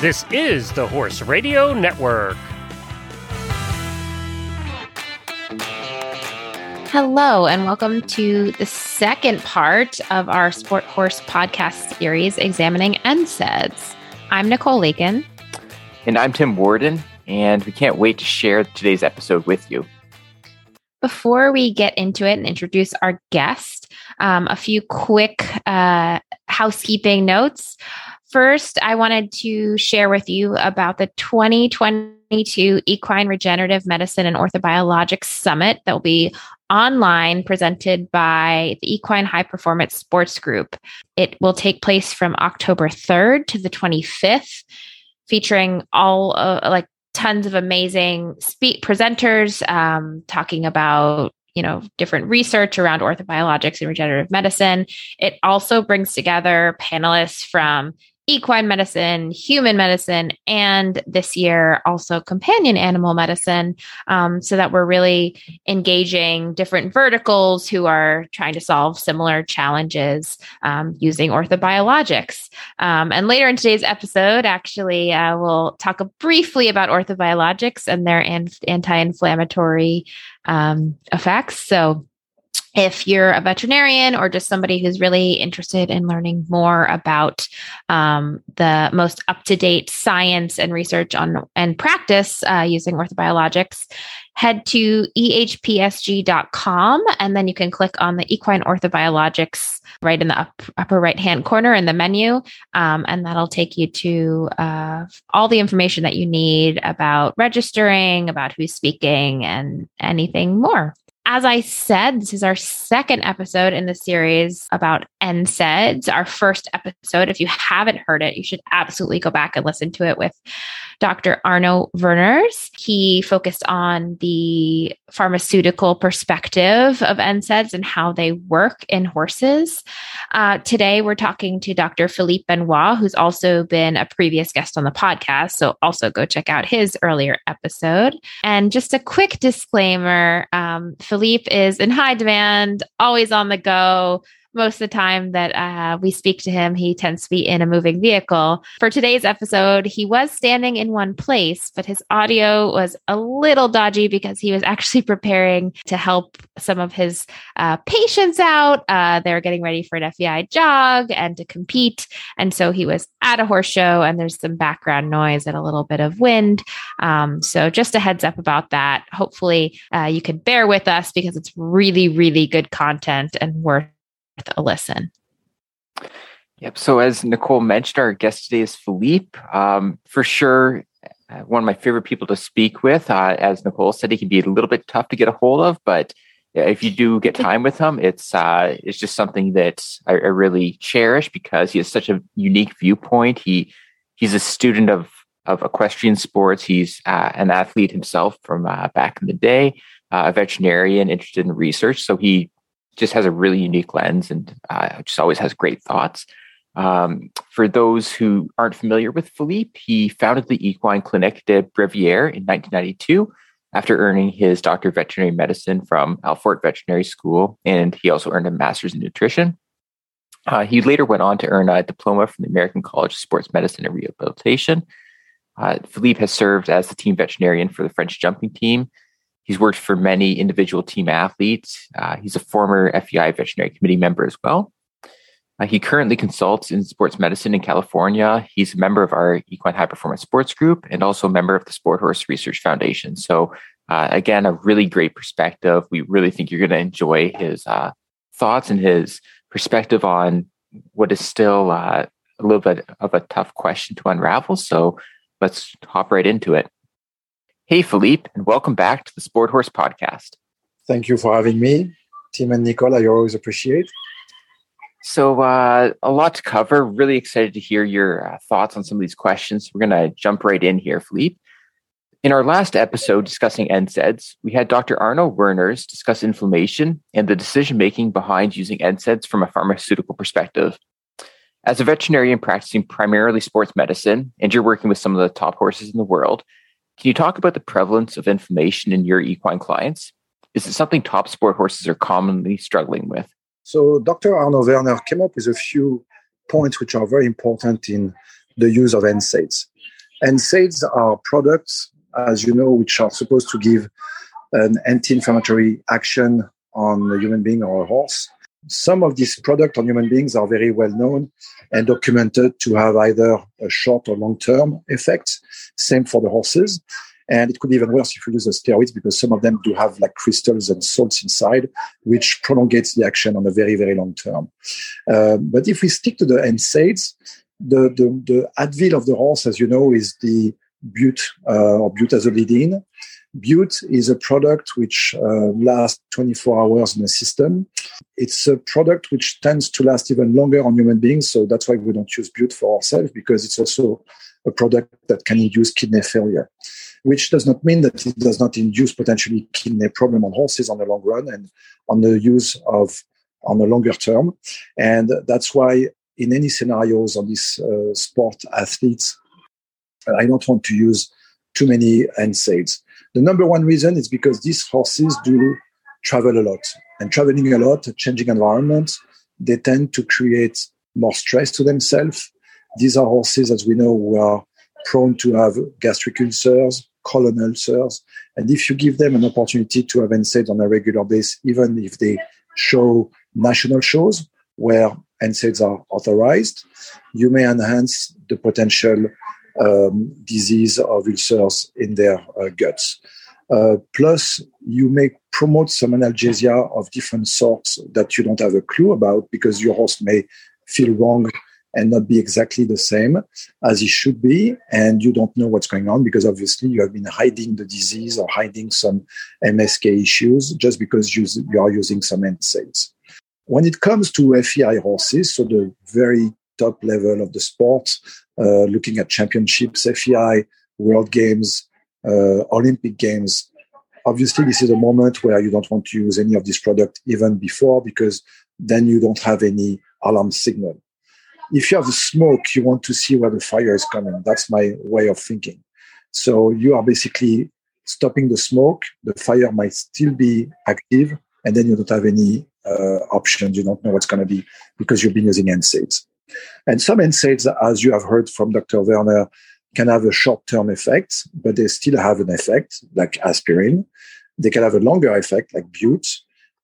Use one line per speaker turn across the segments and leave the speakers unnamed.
This is the Horse Radio Network.
Hello, and welcome to the second part of our Sport Horse podcast series examining NSAIDs. I'm Nicole Lakin.
And I'm Tim Worden, and we can't wait to share today's episode with you.
Before we get into it and introduce our guest, um, a few quick uh, housekeeping notes. First, I wanted to share with you about the 2022 Equine Regenerative Medicine and Orthobiologics Summit that will be online presented by the Equine High Performance Sports Group. It will take place from October 3rd to the 25th, featuring all uh, like tons of amazing speak presenters um, talking about you know different research around orthobiologics and regenerative medicine it also brings together panelists from equine medicine, human medicine, and this year also companion animal medicine, um, so that we're really engaging different verticals who are trying to solve similar challenges um, using orthobiologics. Um, and later in today's episode, actually, uh, we'll talk briefly about orthobiologics and their anti inflammatory um, effects. So, if you're a veterinarian or just somebody who's really interested in learning more about um, the most up-to-date science and research on and practice uh, using orthobiologics head to ehpsg.com and then you can click on the equine orthobiologics right in the up, upper right hand corner in the menu um, and that'll take you to uh, all the information that you need about registering about who's speaking and anything more as I said, this is our second episode in the series about NSAIDs, our first episode. If you haven't heard it, you should absolutely go back and listen to it with Dr. Arno Werners. He focused on the pharmaceutical perspective of NSAIDs and how they work in horses. Uh, today, we're talking to Dr. Philippe Benoit, who's also been a previous guest on the podcast. So also go check out his earlier episode. And just a quick disclaimer um, Philippe is in high demand, always on the go most of the time that uh, we speak to him, he tends to be in a moving vehicle. For today's episode, he was standing in one place, but his audio was a little dodgy because he was actually preparing to help some of his uh, patients out. Uh, they were getting ready for an FEI jog and to compete. And so he was at a horse show, and there's some background noise and a little bit of wind. Um, so just a heads up about that. Hopefully, uh, you can bear with us because it's really, really good content and worth a listen.
Yep. So, as Nicole mentioned, our guest today is Philippe. Um, for sure, uh, one of my favorite people to speak with. Uh, as Nicole said, he can be a little bit tough to get a hold of, but if you do get time with him, it's uh, it's just something that I, I, really cherish because he has such a unique viewpoint. He he's a student of of equestrian sports. He's uh, an athlete himself from uh, back in the day, uh, a veterinarian interested in research. So he just has a really unique lens and uh, just always has great thoughts. Um, for those who aren't familiar with Philippe, he founded the Equine Clinique de Brevière in 1992 after earning his Doctor of Veterinary Medicine from Alfort Veterinary School, and he also earned a master's in nutrition. Uh, he later went on to earn a diploma from the American College of Sports Medicine and Rehabilitation. Uh, Philippe has served as the team veterinarian for the French jumping team He's worked for many individual team athletes. Uh, he's a former FEI veterinary committee member as well. Uh, he currently consults in sports medicine in California. He's a member of our Equine High Performance Sports Group and also a member of the Sport Horse Research Foundation. So, uh, again, a really great perspective. We really think you're going to enjoy his uh, thoughts and his perspective on what is still uh, a little bit of a tough question to unravel. So, let's hop right into it. Hey, Philippe, and welcome back to the Sport Horse Podcast.
Thank you for having me. Tim and Nicola, I always appreciate.
So, uh, a lot to cover. Really excited to hear your uh, thoughts on some of these questions. We're going to jump right in here, Philippe. In our last episode discussing NSAIDs, we had Dr. Arno Werners discuss inflammation and the decision making behind using NSAIDs from a pharmaceutical perspective. As a veterinarian practicing primarily sports medicine, and you're working with some of the top horses in the world, can you talk about the prevalence of inflammation in your equine clients? Is it something top sport horses are commonly struggling with?
So, Dr. Arno Werner came up with a few points which are very important in the use of NSAIDs. NSAIDs are products, as you know, which are supposed to give an anti-inflammatory action on a human being or a horse. Some of these products on human beings are very well known and documented to have either a short or long-term effect. Same for the horses. And it could be even worse if you use the steroids because some of them do have like crystals and salts inside, which prolongates the action on a very, very long term. Uh, but if we stick to the NSAIDs, the, the, the Advil of the horse, as you know, is the bute uh, or butazolidine. Bute is a product which uh, lasts 24 hours in the system. It's a product which tends to last even longer on human beings, so that's why we don't use Bute for ourselves because it's also a product that can induce kidney failure, which does not mean that it does not induce potentially kidney problem on horses on the long run and on the use of on the longer term. And that's why in any scenarios on these uh, sport athletes, I don't want to use too many NSAIDs. The number one reason is because these horses do travel a lot. And traveling a lot, changing environment, they tend to create more stress to themselves. These are horses, as we know, who are prone to have gastric ulcers, colon ulcers. And if you give them an opportunity to have NSAIDs on a regular basis, even if they show national shows where NSAIDs are authorized, you may enhance the potential um, disease of ulcers in their uh, guts. Uh, plus, you may promote some analgesia of different sorts that you don't have a clue about because your host may feel wrong and not be exactly the same as it should be. And you don't know what's going on because obviously you have been hiding the disease or hiding some MSK issues just because you, you are using some NSAIDs. When it comes to FEI horses, so the very top level of the sport, uh, looking at championships, FEI, World Games, uh, Olympic Games. Obviously, this is a moment where you don't want to use any of this product even before because then you don't have any alarm signal. If you have the smoke, you want to see where the fire is coming. That's my way of thinking. So you are basically stopping the smoke. The fire might still be active, and then you don't have any uh, options. You don't know what's going to be because you've been using NSAIDs. And some NSAIDs, as you have heard from Dr. Werner, can have a short-term effect, but they still have an effect, like aspirin. They can have a longer effect, like bute.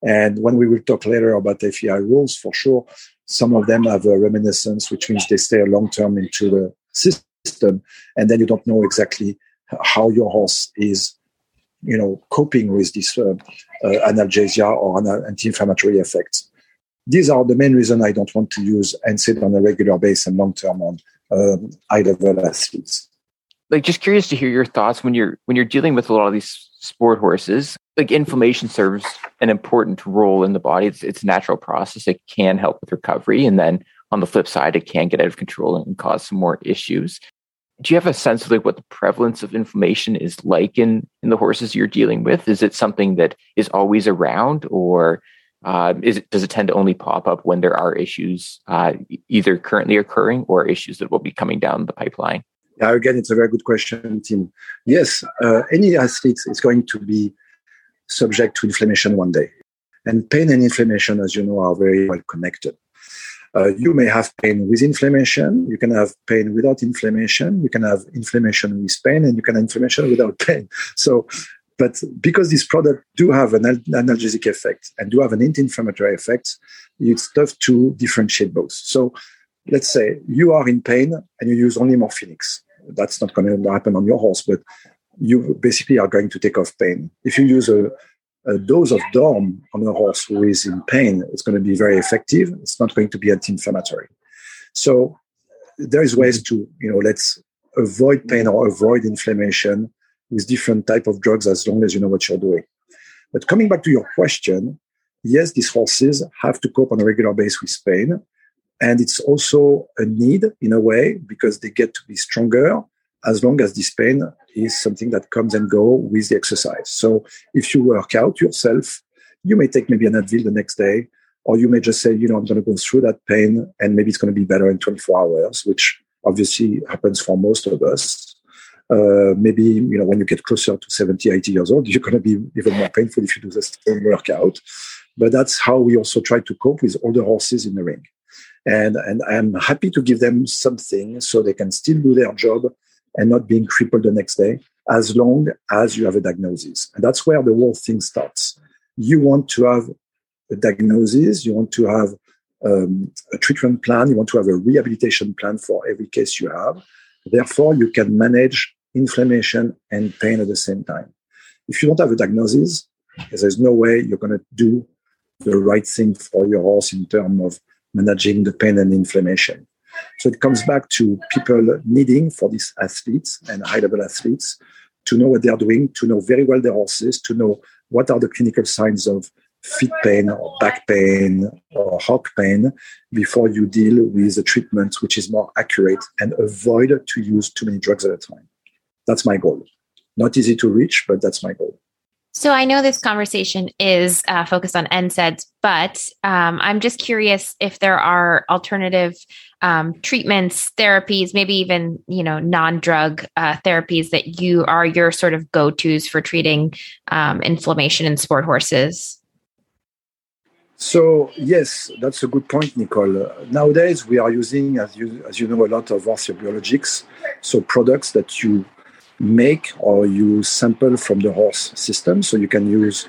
And when we will talk later about FEI rules, for sure, some of them have a reminiscence, which means they stay long-term into the system, and then you don't know exactly how your horse is, you know, coping with this uh, uh, analgesia or anti-inflammatory effects these are the main reason I don't want to use NSAID on a regular basis and long term on um, high level athletes.
Like, just curious to hear your thoughts when you're when you're dealing with a lot of these sport horses. Like, inflammation serves an important role in the body. It's it's a natural process. It can help with recovery, and then on the flip side, it can get out of control and cause some more issues. Do you have a sense of like what the prevalence of inflammation is like in in the horses you're dealing with? Is it something that is always around, or uh, it, does it tend to only pop up when there are issues uh, either currently occurring or issues that will be coming down the pipeline?
Yeah, again, it's a very good question, Tim. Yes, uh, any athlete is going to be subject to inflammation one day. And pain and inflammation, as you know, are very well connected. Uh, you may have pain with inflammation. You can have pain without inflammation. You can have inflammation with pain, and you can have inflammation without pain. So but because these products do have an analgesic effect and do have an anti-inflammatory effect, it's tough to differentiate both. So let's say you are in pain and you use only morphinics. That's not going to happen on your horse, but you basically are going to take off pain. If you use a, a dose of DORM on a horse who is in pain, it's going to be very effective. It's not going to be anti-inflammatory. So there is ways to, you know, let's avoid pain or avoid inflammation with different type of drugs as long as you know what you're doing. But coming back to your question, yes, these horses have to cope on a regular basis with pain. And it's also a need in a way because they get to be stronger as long as this pain is something that comes and go with the exercise. So if you work out yourself, you may take maybe an Advil the next day, or you may just say, you know, I'm going to go through that pain and maybe it's going to be better in 24 hours, which obviously happens for most of us. Uh, maybe you know when you get closer to 70 80 years old you're going to be even more painful if you do the same workout but that's how we also try to cope with older horses in the ring and and i'm happy to give them something so they can still do their job and not being crippled the next day as long as you have a diagnosis. And that's where the whole thing starts. You want to have a diagnosis, you want to have um, a treatment plan, you want to have a rehabilitation plan for every case you have. Therefore, you can manage inflammation and pain at the same time. If you don't have a diagnosis, there's no way you're going to do the right thing for your horse in terms of managing the pain and inflammation. So it comes back to people needing for these athletes and high level athletes to know what they are doing, to know very well their horses, to know what are the clinical signs of feet pain or back pain or hock pain before you deal with a treatment which is more accurate and avoid to use too many drugs at a time. That's my goal. Not easy to reach, but that's my goal.
So I know this conversation is uh, focused on NSAIDs, but um, I'm just curious if there are alternative um, treatments, therapies, maybe even you know non-drug uh, therapies that you are your sort of go-to's for treating um, inflammation in sport horses.
So yes, that's a good point, Nicole. Nowadays, we are using, as you as you know, a lot of orthobiologics, so products that you make or you sample from the horse system. So you can use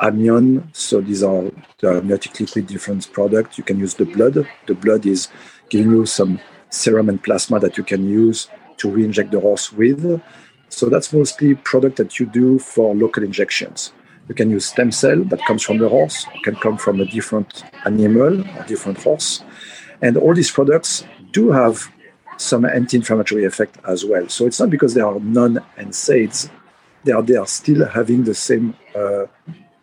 amnion. So these are the amniotic liquid different product. You can use the blood. The blood is giving you some serum and plasma that you can use to re-inject the horse with. So that's mostly product that you do for local injections. You can use stem cell that comes from the horse, it can come from a different animal a different horse. And all these products do have some anti-inflammatory effect as well. So it's not because they are non-NSAIDs, they are, they are still having the same uh,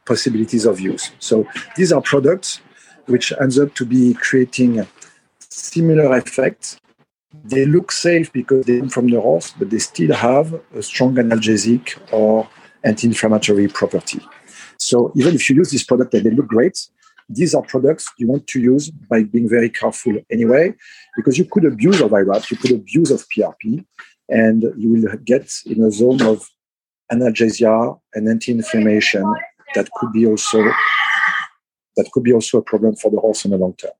possibilities of use. So these are products which ends up to be creating similar effects. They look safe because they come from the horse, but they still have a strong analgesic or anti-inflammatory property. So even if you use this product and they look great, these are products you want to use by being very careful anyway, because you could abuse of IRAP, you could abuse of PRP, and you will get in a zone of analgesia and anti-inflammation that could be also that could be also a problem for the horse in the long term.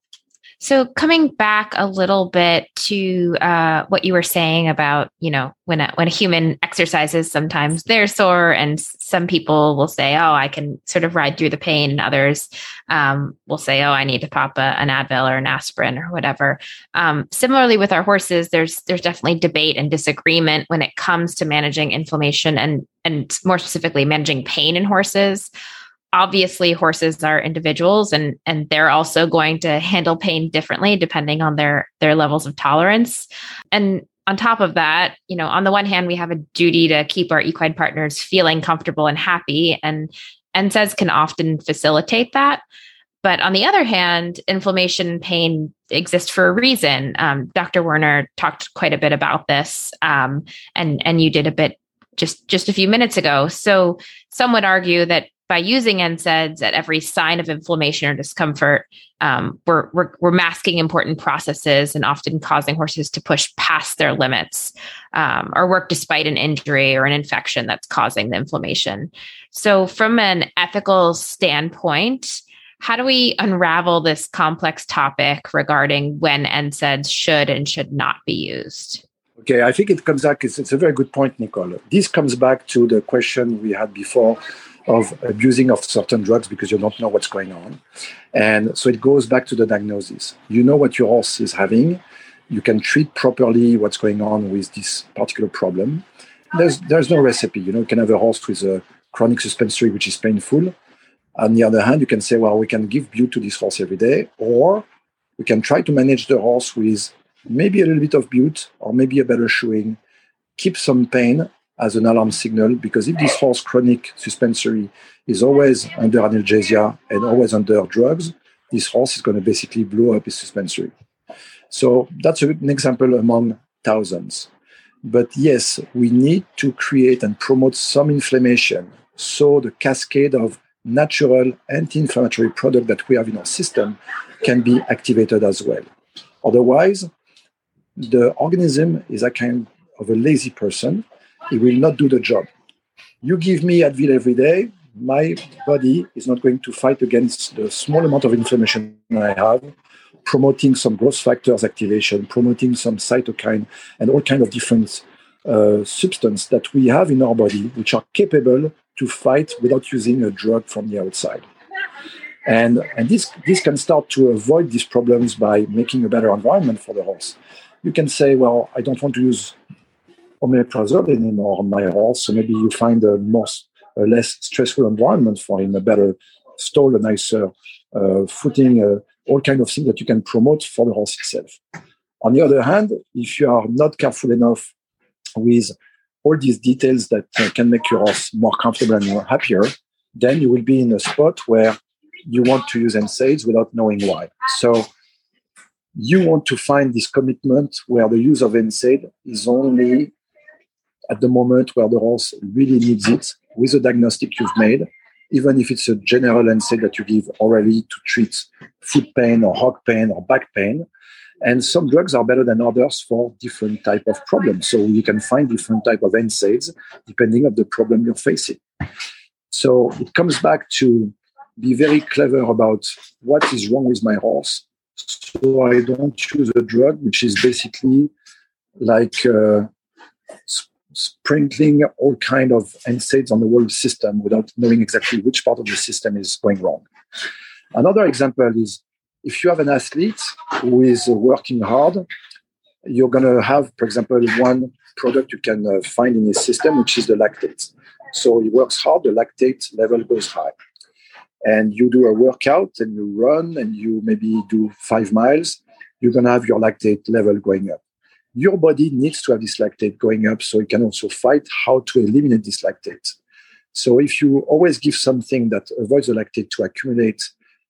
So coming back a little bit to uh, what you were saying about, you know, when a, when a human exercises, sometimes they're sore, and some people will say, "Oh, I can sort of ride through the pain," and others um, will say, "Oh, I need to pop a, an Advil or an aspirin or whatever." Um, similarly, with our horses, there's there's definitely debate and disagreement when it comes to managing inflammation and and more specifically managing pain in horses obviously horses are individuals and and they're also going to handle pain differently depending on their their levels of tolerance. And on top of that you know on the one hand we have a duty to keep our equine partners feeling comfortable and happy and NSAIDs can often facilitate that. But on the other hand inflammation and pain exist for a reason. Um, dr werner talked quite a bit about this um, and and you did a bit just just a few minutes ago so some would argue that by using NSAIDs at every sign of inflammation or discomfort, um, we're, we're, we're, masking important processes and often causing horses to push past their limits um, or work despite an injury or an infection that's causing the inflammation. So, from an ethical standpoint, how do we unravel this complex topic regarding when NSAIDs should and should not be used?
Okay, I think it comes back, it's, it's a very good point, Nicole. This comes back to the question we had before of abusing of certain drugs because you don't know what's going on. And so it goes back to the diagnosis. You know what your horse is having. You can treat properly what's going on with this particular problem. There's there's no recipe. You know, you can have a horse with a chronic suspensory which is painful. On the other hand, you can say, well, we can give bute to this horse every day, or we can try to manage the horse with maybe a little bit of bute or maybe a better shoeing, keep some pain, as an alarm signal because if this horse chronic suspensory is always under analgesia and always under drugs, this horse is going to basically blow up his suspensory. So that's an example among thousands. But yes, we need to create and promote some inflammation so the cascade of natural anti-inflammatory product that we have in our system can be activated as well. Otherwise, the organism is a kind of a lazy person it will not do the job. You give me Advil every day, my body is not going to fight against the small amount of inflammation I have, promoting some growth factors activation, promoting some cytokine and all kind of different uh, substance that we have in our body which are capable to fight without using a drug from the outside. And, and this, this can start to avoid these problems by making a better environment for the horse. You can say, well, I don't want to use omeprazole anymore on my horse, so maybe you find a more a less stressful environment for him, a better stall, a nicer uh, footing, uh, all kind of things that you can promote for the horse itself. On the other hand, if you are not careful enough with all these details that uh, can make your horse more comfortable and happier, then you will be in a spot where you want to use NSAIDs without knowing why. So you want to find this commitment where the use of NSAID is only at the moment where the horse really needs it with the diagnostic you've made, even if it's a general NSAID that you give orally to treat foot pain or hock pain or back pain, and some drugs are better than others for different type of problems. So you can find different type of NSAIDs depending on the problem you're facing. So it comes back to be very clever about what is wrong with my horse. So I don't choose a drug which is basically like uh, sprinkling all kind of NSAIDs on the whole system without knowing exactly which part of the system is going wrong. Another example is if you have an athlete who is working hard, you're going to have, for example, one product you can uh, find in his system, which is the lactate. So he works hard, the lactate level goes high. And you do a workout and you run and you maybe do five miles, you're going to have your lactate level going up. Your body needs to have this lactate going up so it can also fight how to eliminate this lactate. So if you always give something that avoids the lactate to accumulate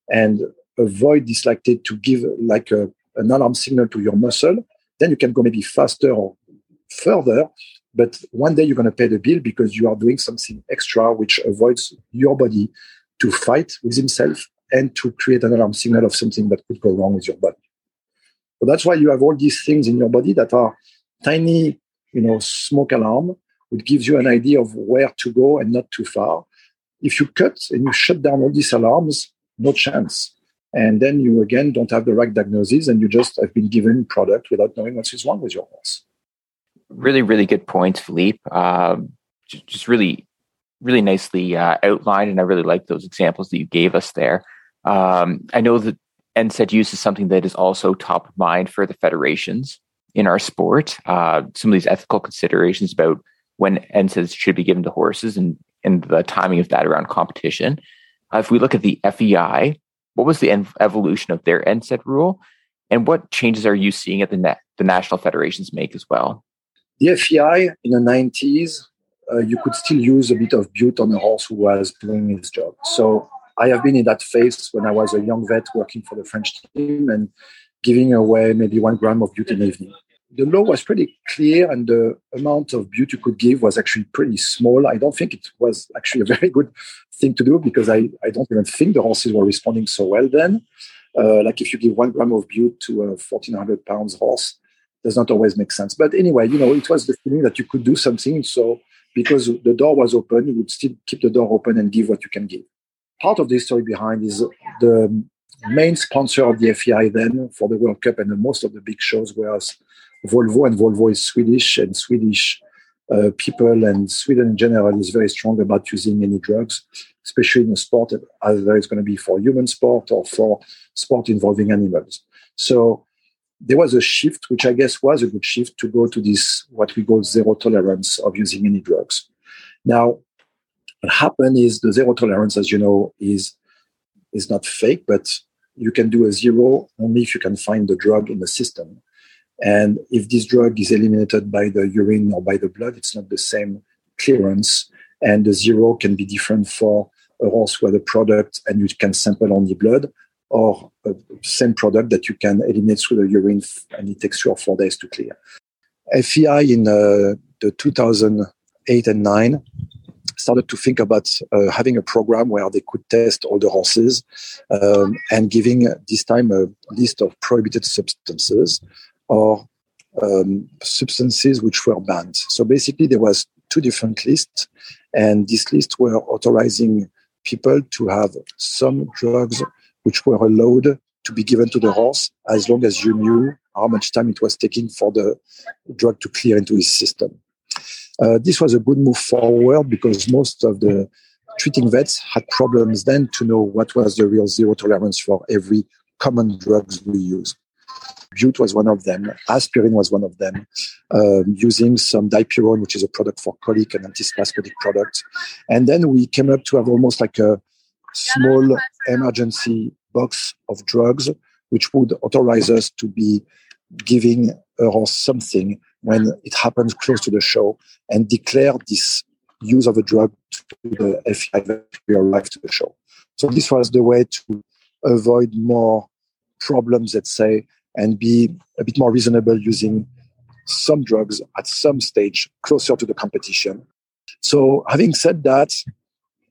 and avoid this lactate to give like a, an alarm signal to your muscle, then you can go maybe faster or further. But one day you're going to pay the bill because you are doing something extra which avoids your body to fight with himself and to create an alarm signal of something that could go wrong with your body. So that's why you have all these things in your body that are tiny, you know, smoke alarm, which gives you an idea of where to go and not too far. If you cut and you shut down all these alarms, no chance and then you again don't have the right diagnosis and you just have been given product without knowing what is wrong with your horse
really really good points philippe um, just, just, really really nicely uh, outlined and i really like those examples that you gave us there. Um, i know that NSAID use is something that is also top of mind for the federations in our sport uh, some of these ethical considerations about when NSAIDs should be given to horses and, and the timing of that around competition. Uh, if we look at the fei what was the evolution of their NSAID rule, and what changes are you seeing at the net, the national federations make as well?
The FEI in the 90s, uh, you could still use a bit of bute on a horse who was doing his job. So I have been in that phase when I was a young vet working for the French team and giving away maybe one gram of bute in the evening the law was pretty clear and the amount of bute you could give was actually pretty small. I don't think it was actually a very good thing to do because I, I don't even think the horses were responding so well then. Uh, like if you give one gram of bute to a 1400 pounds horse, does not always make sense. But anyway, you know, it was the feeling that you could do something. So because the door was open, you would still keep the door open and give what you can give. Part of the story behind is the main sponsor of the FEI then for the World Cup and the most of the big shows was Volvo, and Volvo is Swedish, and Swedish uh, people and Sweden in general is very strong about using any drugs, especially in a sport, either it's going to be for human sport or for sport involving animals. So there was a shift, which I guess was a good shift to go to this, what we call zero tolerance of using any drugs. Now, what happened is the zero tolerance, as you know, is is not fake, but you can do a zero only if you can find the drug in the system. And if this drug is eliminated by the urine or by the blood, it's not the same clearance. And the zero can be different for a horse where the product and you can sample only blood or same product that you can eliminate through the urine and it takes three or four days to clear. FEI in uh, the 2008 and 9 started to think about uh, having a program where they could test all the horses um, and giving this time a list of prohibited substances or um, substances which were banned. So basically, there was two different lists, and these lists were authorizing people to have some drugs which were allowed to be given to the horse as long as you knew how much time it was taking for the drug to clear into his system. Uh, this was a good move forward because most of the treating vets had problems then to know what was the real zero tolerance for every common drugs we use. Bute was one of them. Aspirin was one of them. Um, using some dipyrone, which is a product for colic and antispasmodic product. And then we came up to have almost like a small emergency box of drugs, which would authorize us to be giving or something when it happens close to the show and declare this use of a drug to the FEI that we arrive to the show. So this was the way to avoid more problems, let's say, and be a bit more reasonable using some drugs at some stage closer to the competition. So having said that,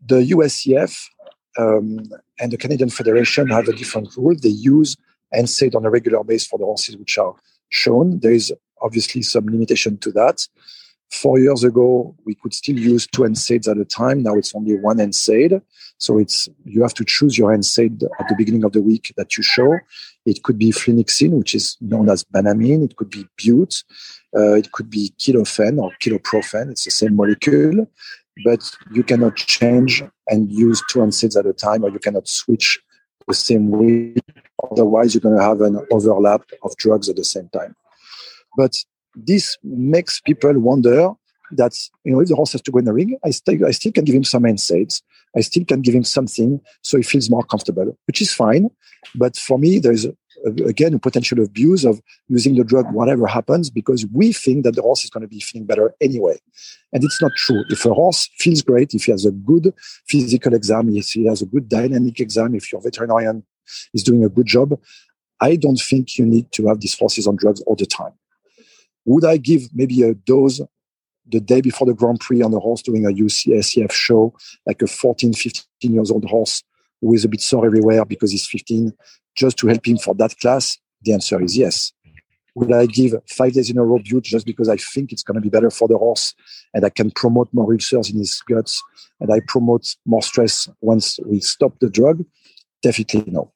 the USEF um, and the Canadian Federation have a different rule. They use NSAID on a regular basis for the horses which are shown. There is obviously some limitation to that. Four years ago, we could still use two NSAIDs at a time. Now it's only one NSAID. So it's you have to choose your NSAID at the beginning of the week that you show. It could be flunixin, which is known as banamine. It could be bute. Uh, it could be ketofen or ketoprofen. It's the same molecule, but you cannot change and use two NSAIDs at a time, or you cannot switch the same way. Otherwise, you're going to have an overlap of drugs at the same time. But this makes people wonder that you know if the horse has to go in the ring, I still I still can give him some NSAIDs. I still can give him something so he feels more comfortable, which is fine. But for me, there's a, uh, again a potential abuse of using the drug whatever happens because we think that the horse is going to be feeling better anyway, and it's not true. If a horse feels great, if he has a good physical exam, if he has a good dynamic exam, if your veterinarian is doing a good job, I don't think you need to have these horses on drugs all the time. Would I give maybe a dose the day before the Grand Prix on the horse doing a USEF show, like a 14, 15 years old horse who is a bit sore everywhere because he's 15, just to help him for that class? The answer is yes. Would I give five days in a row bute just because I think it's going to be better for the horse and I can promote more ulcers in his guts and I promote more stress once we stop the drug? Definitely no.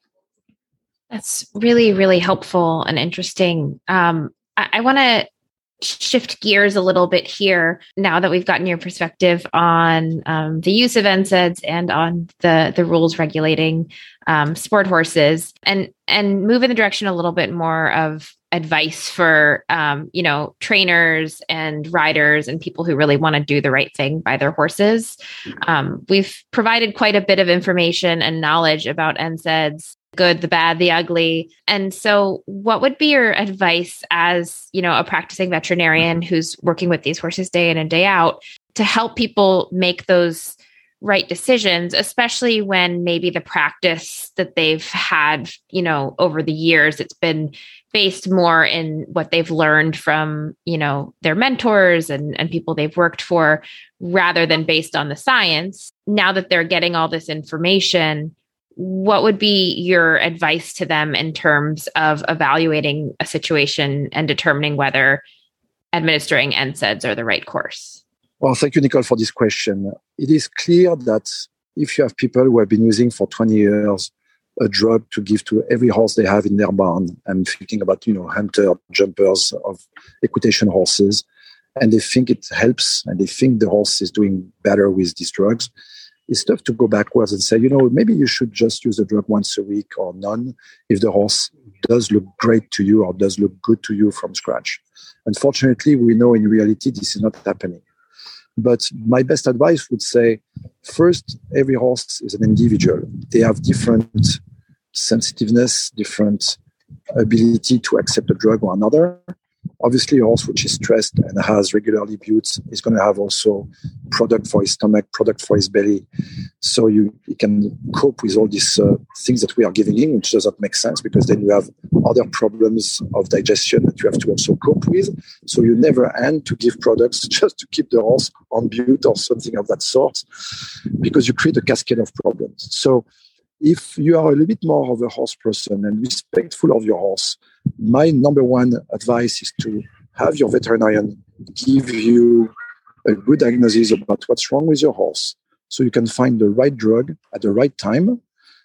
That's really, really helpful and interesting. Um, I, I want to shift gears a little bit here now that we've gotten your perspective on um, the use of NSAIDs and on the the rules regulating um, sport horses, and and move in the direction a little bit more of advice for um, you know trainers and riders and people who really want to do the right thing by their horses. Um, we've provided quite a bit of information and knowledge about NSAIDs good, the bad, the ugly. And so what would be your advice as, you know, a practicing veterinarian mm-hmm. who's working with these horses day in and day out to help people make those right decisions, especially when maybe the practice that they've had, you know, over the years, it's been based more in what they've learned from, you know, their mentors and, and people they've worked for rather than based on the science. Now that they're getting all this information, what would be your advice to them in terms of evaluating a situation and determining whether administering NSAIDs are the right course?
Well, thank you, Nicole, for this question. It is clear that if you have people who have been using for 20 years a drug to give to every horse they have in their barn, I'm thinking about, you know, hunter jumpers of equitation horses, and they think it helps and they think the horse is doing better with these drugs, it's tough to go backwards and say, you know, maybe you should just use the drug once a week or none if the horse does look great to you or does look good to you from scratch. Unfortunately, we know in reality this is not happening. But my best advice would say first, every horse is an individual. They have different sensitiveness, different ability to accept a drug or another obviously a horse which is stressed and has regularly butes is going to have also product for his stomach product for his belly. So you, you can cope with all these uh, things that we are giving him which doesn't make sense because then you have other problems of digestion that you have to also cope with. So you never end to give products just to keep the horse on bute or something of that sort because you create a cascade of problems. So if you are a little bit more of a horse person and respectful of your horse my number one advice is to have your veterinarian give you a good diagnosis about what's wrong with your horse so you can find the right drug at the right time.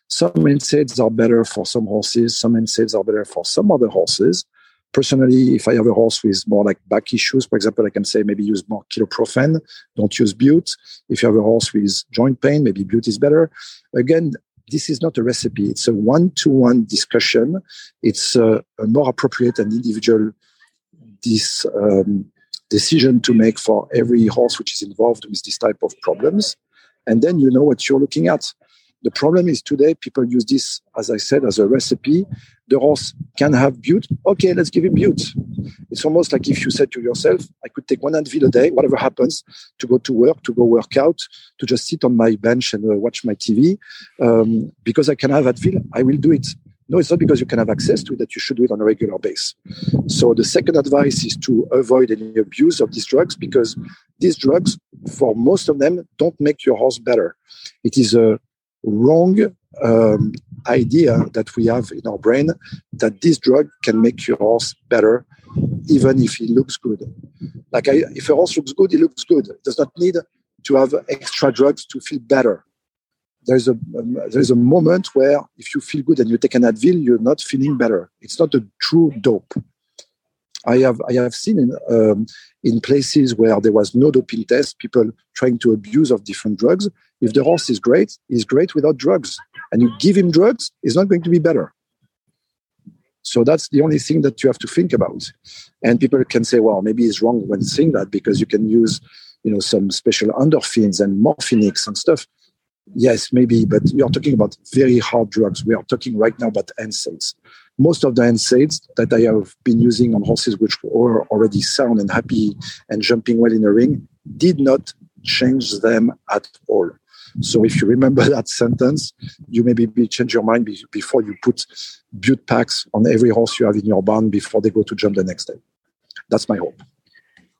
Some NSAIDs are better for some horses, some NSAIDs are better for some other horses. Personally, if I have a horse with more like back issues, for example, I can say maybe use more ketoprofen, don't use bute. If you have a horse with joint pain, maybe bute is better. Again, this is not a recipe. It's a one-to-one discussion. It's a, a more appropriate and individual this um, decision to make for every horse which is involved with this type of problems. And then you know what you're looking at. The problem is today people use this, as I said, as a recipe. The horse can have bute. Okay, let's give him bute. It's almost like if you said to yourself, I could take one Advil a day, whatever happens, to go to work, to go work out, to just sit on my bench and uh, watch my TV. Um, because I can have Advil, I will do it. No, it's not because you can have access to it that you should do it on a regular basis. So the second advice is to avoid any abuse of these drugs because these drugs, for most of them, don't make your horse better. It is a wrong um, idea that we have in our brain that this drug can make your horse better, even if he looks good. Like I, if a horse looks good, he looks good. It does not need to have extra drugs to feel better there's a um, there's a moment where if you feel good and you take an Advil, you're not feeling better. It's not a true dope. I have I have seen in um, in places where there was no doping test, people trying to abuse of different drugs. If the horse is great, he's great without drugs, and you give him drugs, he's not going to be better. So that's the only thing that you have to think about. And people can say, well, maybe he's wrong when saying that because you can use, you know, some special endorphins and morphinics and stuff. Yes, maybe, but we are talking about very hard drugs. We are talking right now about NSAIDs. Most of the NSAIDs that I have been using on horses which were already sound and happy and jumping well in the ring did not change them at all. So if you remember that sentence, you maybe change your mind before you put bute packs on every horse you have in your barn before they go to jump the next day. That's my hope.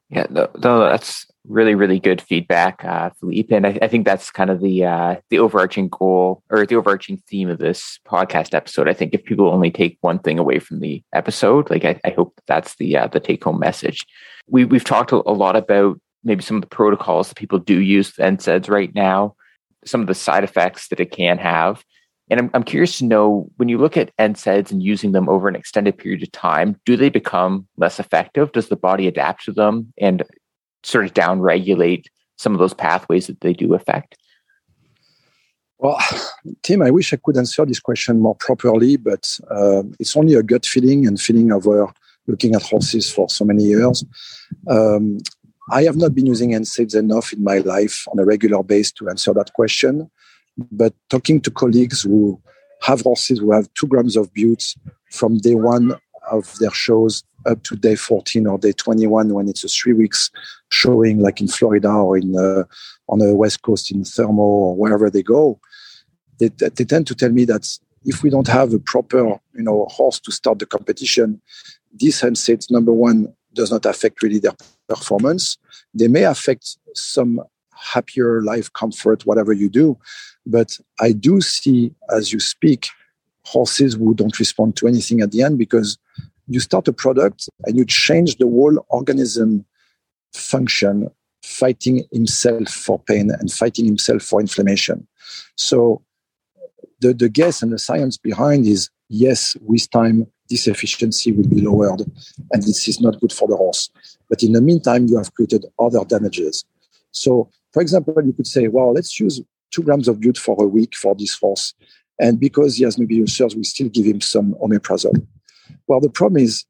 Yeah, no, no that's really, really good feedback, uh, Philippe. And I, I, think that's kind of the uh, the overarching goal or the overarching theme of this podcast episode. I think if people only take one thing away from the episode, like I, I hope that's the uh, the take home message. We we've talked a lot about maybe some of the protocols that people do use NSAIDs right now, some of the side effects that it can have. And I'm, I'm curious to know when you look at NSAIDs and using them over an extended period of time, do they become less effective? Does the body adapt to them? And sort of down regulate some of those pathways that they do affect?
Well, Tim, I wish I could answer this question more properly, but uh, it's only a gut feeling and feeling over looking at horses for so many years. Um, I have not been using NSAIDs enough in my life on a regular basis to answer that question. But talking to colleagues who have horses who have two grams of butes from day one of their shows up to day 14 or day 21 when it's a three weeks showing like in Florida or in uh, on the west coast in Thermal or wherever they go they, they tend to tell me that if we don't have a proper you know horse to start the competition this NSAIDs number one does not affect really their performance. They may affect some happier life comfort whatever you do but i do see as you speak horses who don't respond to anything at the end because you start a product and you change the whole organism function fighting himself for pain and fighting himself for inflammation. So the, the guess and the science behind is yes with time this efficiency will be lowered and this is not good for the horse. But in the meantime you have created other damages. So for example you could say well let's use two grams of bute for a week for this horse and because he has maybe ulcers we still give him some omeprazole well, the problem is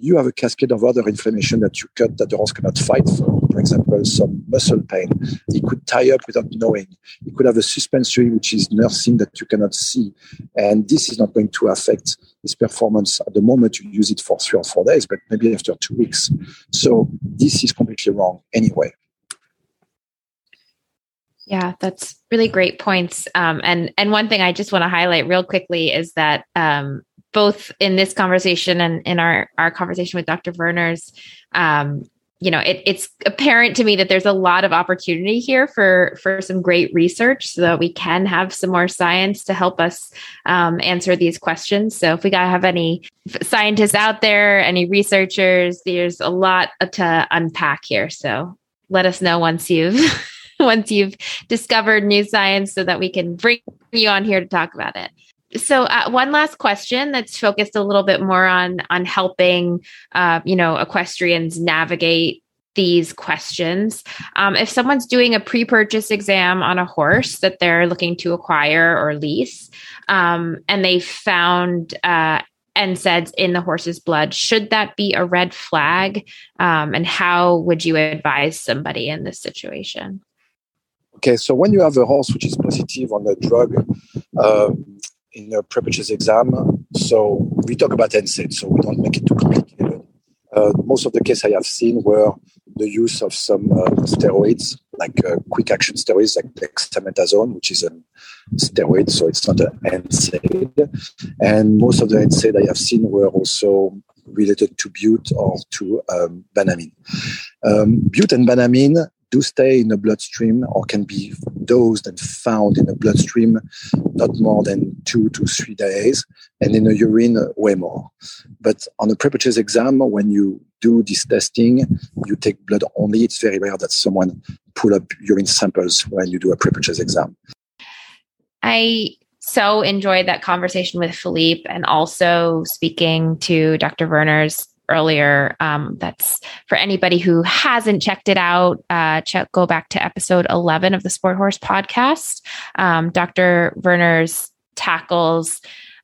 you have a cascade of other inflammation that you cut that the horse cannot fight for. For example, some muscle pain. He could tie up without knowing. He could have a suspensory, which is nursing that you cannot see. And this is not going to affect his performance at the moment you use it for three or four days, but maybe after two weeks. So this is completely wrong anyway.
Yeah, that's really great points. Um, and and one thing I just want to highlight real quickly is that um, both in this conversation and in our our conversation with Dr. Werners, um, you know, it, it's apparent to me that there's a lot of opportunity here for for some great research, so that we can have some more science to help us um, answer these questions. So, if we got to have any scientists out there, any researchers, there's a lot to unpack here. So, let us know once you've once you've discovered new science, so that we can bring you on here to talk about it. so uh, one last question that's focused a little bit more on on helping uh, you know equestrians navigate these questions. Um, if someone's doing a pre-purchase exam on a horse that they're looking to acquire or lease um, and they found uh, NSAIDs in the horse's blood should that be a red flag? Um, and how would you advise somebody in this situation
okay so when you have a horse which is positive on a drug um, in a pre-purchase exam. So we talk about NSAID, so we don't make it too complicated. Uh, most of the cases I have seen were the use of some uh, steroids, like uh, quick action steroids, like dexamethasone, which is a steroid, so it's not an NSAID. And most of the NSAID I have seen were also related to bute or to um, banamine. Um, bute and banamine do stay in the bloodstream or can be dosed and found in the bloodstream not more than two to three days, and in the urine way more. But on a pre-purchase exam, when you do this testing, you take blood only. It's very rare that someone pull up urine samples when you do a pre-purchase exam.
I so enjoyed that conversation with Philippe and also speaking to Dr. Werners earlier. Um, that's for anybody who hasn't checked it out. Uh, check go back to episode eleven of the Sport Horse podcast. Um, Dr. Werners tackles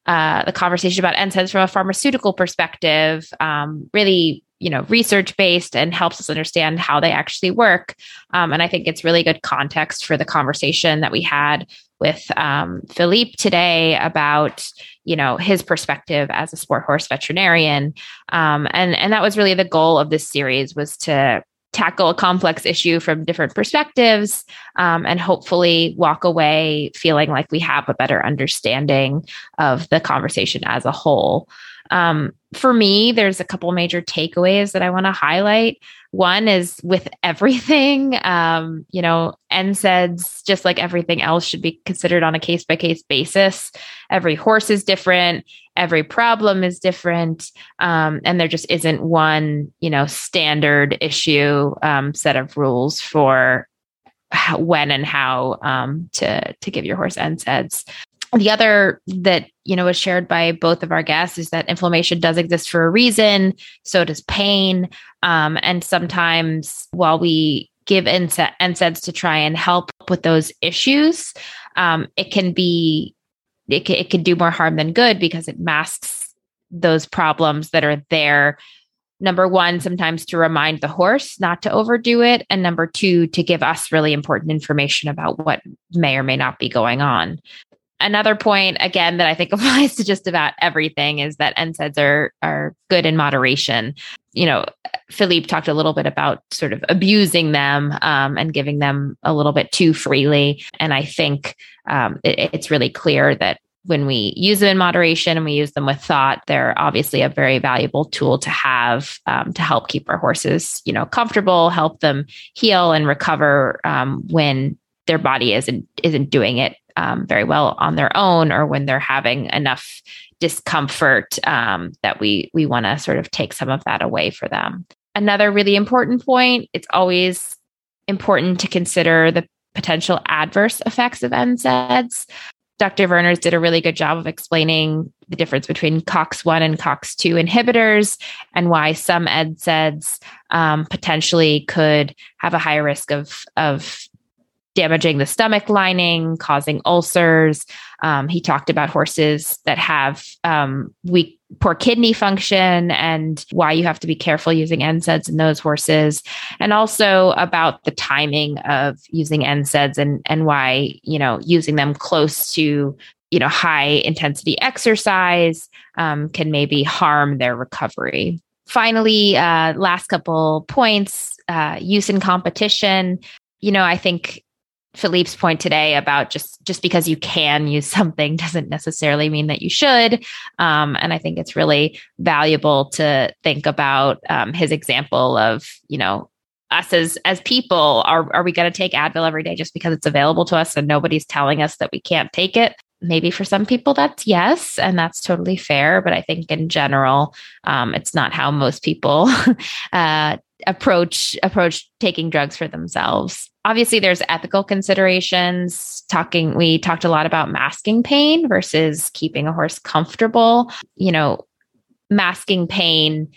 uh, the conversation about NSAIDs from a pharmaceutical perspective. Um, really you know research based and helps us understand how they actually work um, and i think it's really good context for the conversation that we had with um, philippe today about you know his perspective as a sport horse veterinarian. Um, and and that was really the goal of this series was to tackle a complex issue from different perspectives um, and hopefully walk away feeling like we have a better understanding of the conversation as a whole um, for me, there's a couple major takeaways that I want to highlight. One is with everything, um, you know, NSAIDs, just like everything else, should be considered on a case by case basis. Every horse is different, every problem is different, um, and there just isn't one, you know, standard issue um, set of rules for when and how um, to to give your horse NSAIDs the other that you know was shared by both of our guests is that inflammation does exist for a reason. So does pain. Um, and sometimes while we give NSAIDs to try and help with those issues um, it can be it it can do more harm than good because it masks those problems that are there. Number one sometimes to remind the horse not to overdo it. And number two to give us really important information about what may or may not be going on another point again that I think applies to just about everything is that NSAIDs are are good in moderation. You know, Philippe talked a little bit about sort of abusing them um, and giving them a little bit too freely, and I think um, it, it's really clear that when we use them in moderation and we use them with thought, they're obviously a very valuable tool to have um, to help keep our horses, you know, comfortable, help them heal and recover um, when their body isn't isn't doing it um, very well on their own or when they're having enough discomfort um, that we we want to sort of take some of that away for them another really important point it's always important to consider the potential adverse effects of NSAIDs. Dr. Werners did a really good job of explaining the difference between COX1 and COX2 inhibitors and why some NSAIDs um, potentially could have a higher risk of, of damaging the stomach lining, causing ulcers. Um, he talked about horses that have um, weak, poor kidney function and why you have to be careful using NSAIDs in those horses, and also about the timing of using NSAIDs and and why you know using them close to you know high intensity exercise um, can maybe harm their recovery. Finally, uh, last couple points: uh, use in competition. You know, I think Philippe's point today about just just because you can use something doesn't necessarily mean that you should. Um, and I think it's really valuable to think about um, his example of you know us as as people are are we going to take Advil every day just because it's available to us and nobody's telling us that we can't take it? Maybe for some people that's yes, and that's totally fair. But I think in general, um, it's not how most people uh, approach approach taking drugs for themselves. Obviously, there's ethical considerations. Talking, we talked a lot about masking pain versus keeping a horse comfortable. You know, masking pain,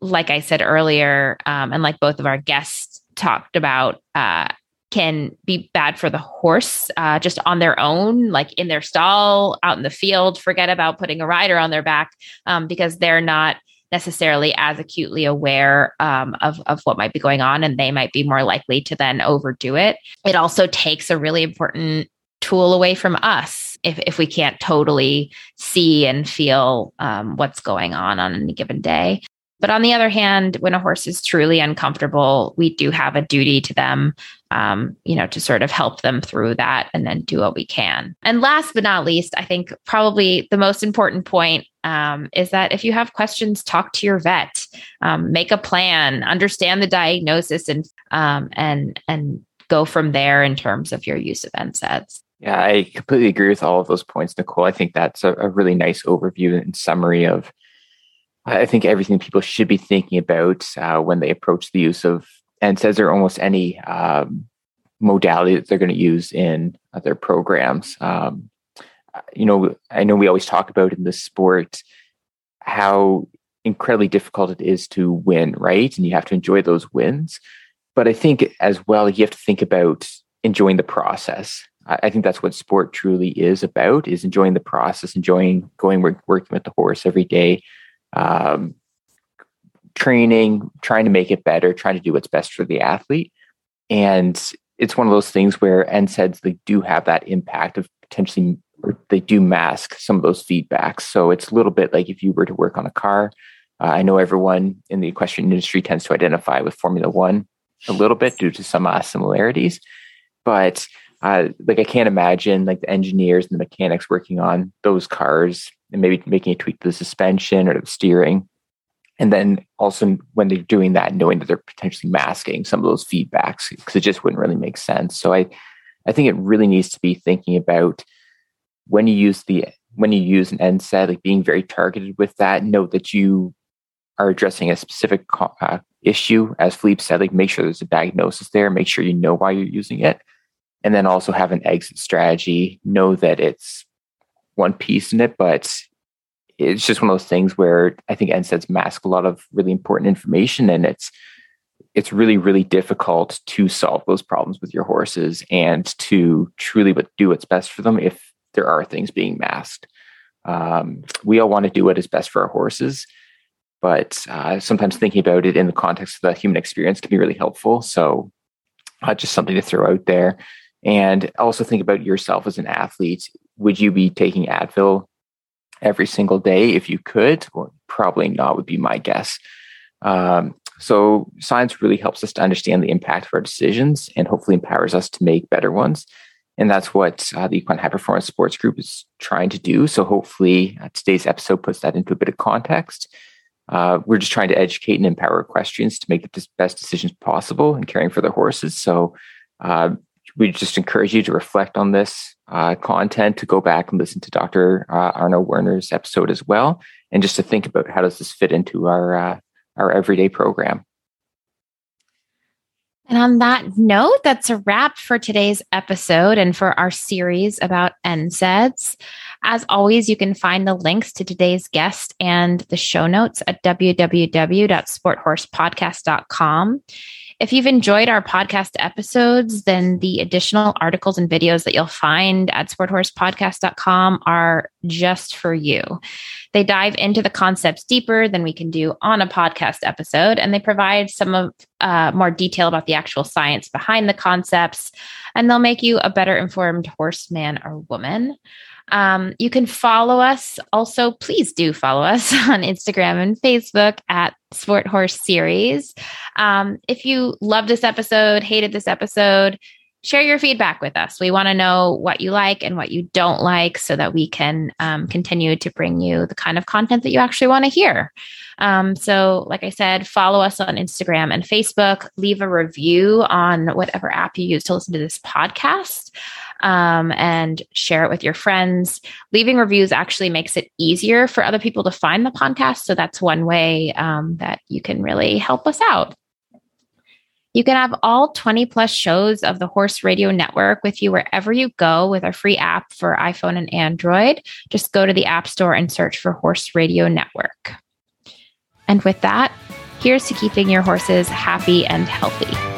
like I said earlier, um, and like both of our guests talked about, uh, can be bad for the horse uh, just on their own, like in their stall, out in the field. Forget about putting a rider on their back um, because they're not necessarily as acutely aware um, of, of what might be going on and they might be more likely to then overdo it. It also takes a really important tool away from us if, if we can't totally see and feel um, what's going on on any given day. But on the other hand, when a horse is truly uncomfortable, we do have a duty to them, um, you know, to sort of help them through that and then do what we can. And last but not least, I think probably the most important point um, is that if you have questions, talk to your vet, um, make a plan, understand the diagnosis, and um, and and go from there in terms of your use of NSAIDs.
Yeah, I completely agree with all of those points, Nicole. I think that's a, a really nice overview and summary of I think everything people should be thinking about uh, when they approach the use of NSAIDs or almost any um, modality that they're going to use in their programs. Um, you know, I know we always talk about in this sport how incredibly difficult it is to win, right? And you have to enjoy those wins. But I think as well, you have to think about enjoying the process. I think that's what sport truly is about: is enjoying the process, enjoying going working with the horse every day, um, training, trying to make it better, trying to do what's best for the athlete. And it's one of those things where NSAIDs they do have that impact of potentially, or they do mask some of those feedbacks. So it's a little bit like if you were to work on a car. Uh, I know everyone in the equestrian industry tends to identify with Formula One a little bit due to some uh, similarities, but uh, like I can't imagine like the engineers and the mechanics working on those cars and maybe making a tweak to the suspension or the steering. And then also when they're doing that, knowing that they're potentially masking some of those feedbacks because it just wouldn't really make sense. So I, I think it really needs to be thinking about when you use the when you use an NSAID, like being very targeted with that. Note that you are addressing a specific uh, issue, as Philippe said. Like make sure there's a diagnosis there. Make sure you know why you're using it, and then also have an exit strategy. Know that it's one piece in it, but it's just one of those things where I think NSAIDs mask a lot of really important information, and it's it's really really difficult to solve those problems with your horses and to truly do what's best for them if there are things being masked. Um, we all want to do what is best for our horses, but uh, sometimes thinking about it in the context of the human experience can be really helpful. So, uh, just something to throw out there. And also think about yourself as an athlete would you be taking Advil every single day if you could? Well, probably not, would be my guess. Um, so, science really helps us to understand the impact of our decisions and hopefully empowers us to make better ones. And that's what uh, the Equine High Performance Sports Group is trying to do. So, hopefully, uh, today's episode puts that into a bit of context. Uh, we're just trying to educate and empower equestrians to make the best decisions possible in caring for their horses. So, uh, we just encourage you to reflect on this uh, content, to go back and listen to Dr. Uh, Arno Werner's episode as well, and just to think about how does this fit into our uh, our everyday program.
And on that note, that's a wrap for today's episode and for our series about NSAIDs. As always, you can find the links to today's guest and the show notes at www.sporthorsepodcast.com. If you've enjoyed our podcast episodes, then the additional articles and videos that you'll find at sporthorsepodcast.com are just for you. They dive into the concepts deeper than we can do on a podcast episode, and they provide some of uh, more detail about the actual science behind the concepts, and they'll make you a better informed horseman or woman. Um, you can follow us. Also, please do follow us on Instagram and Facebook at Sport Horse Series. Um, if you love this episode, hated this episode, share your feedback with us. We want to know what you like and what you don't like so that we can um, continue to bring you the kind of content that you actually want to hear. Um, so, like I said, follow us on Instagram and Facebook, leave a review on whatever app you use to listen to this podcast. Um, and share it with your friends. Leaving reviews actually makes it easier for other people to find the podcast. So that's one way um, that you can really help us out. You can have all 20 plus shows of the Horse Radio Network with you wherever you go with our free app for iPhone and Android. Just go to the App Store and search for Horse Radio Network. And with that, here's to keeping your horses happy and healthy.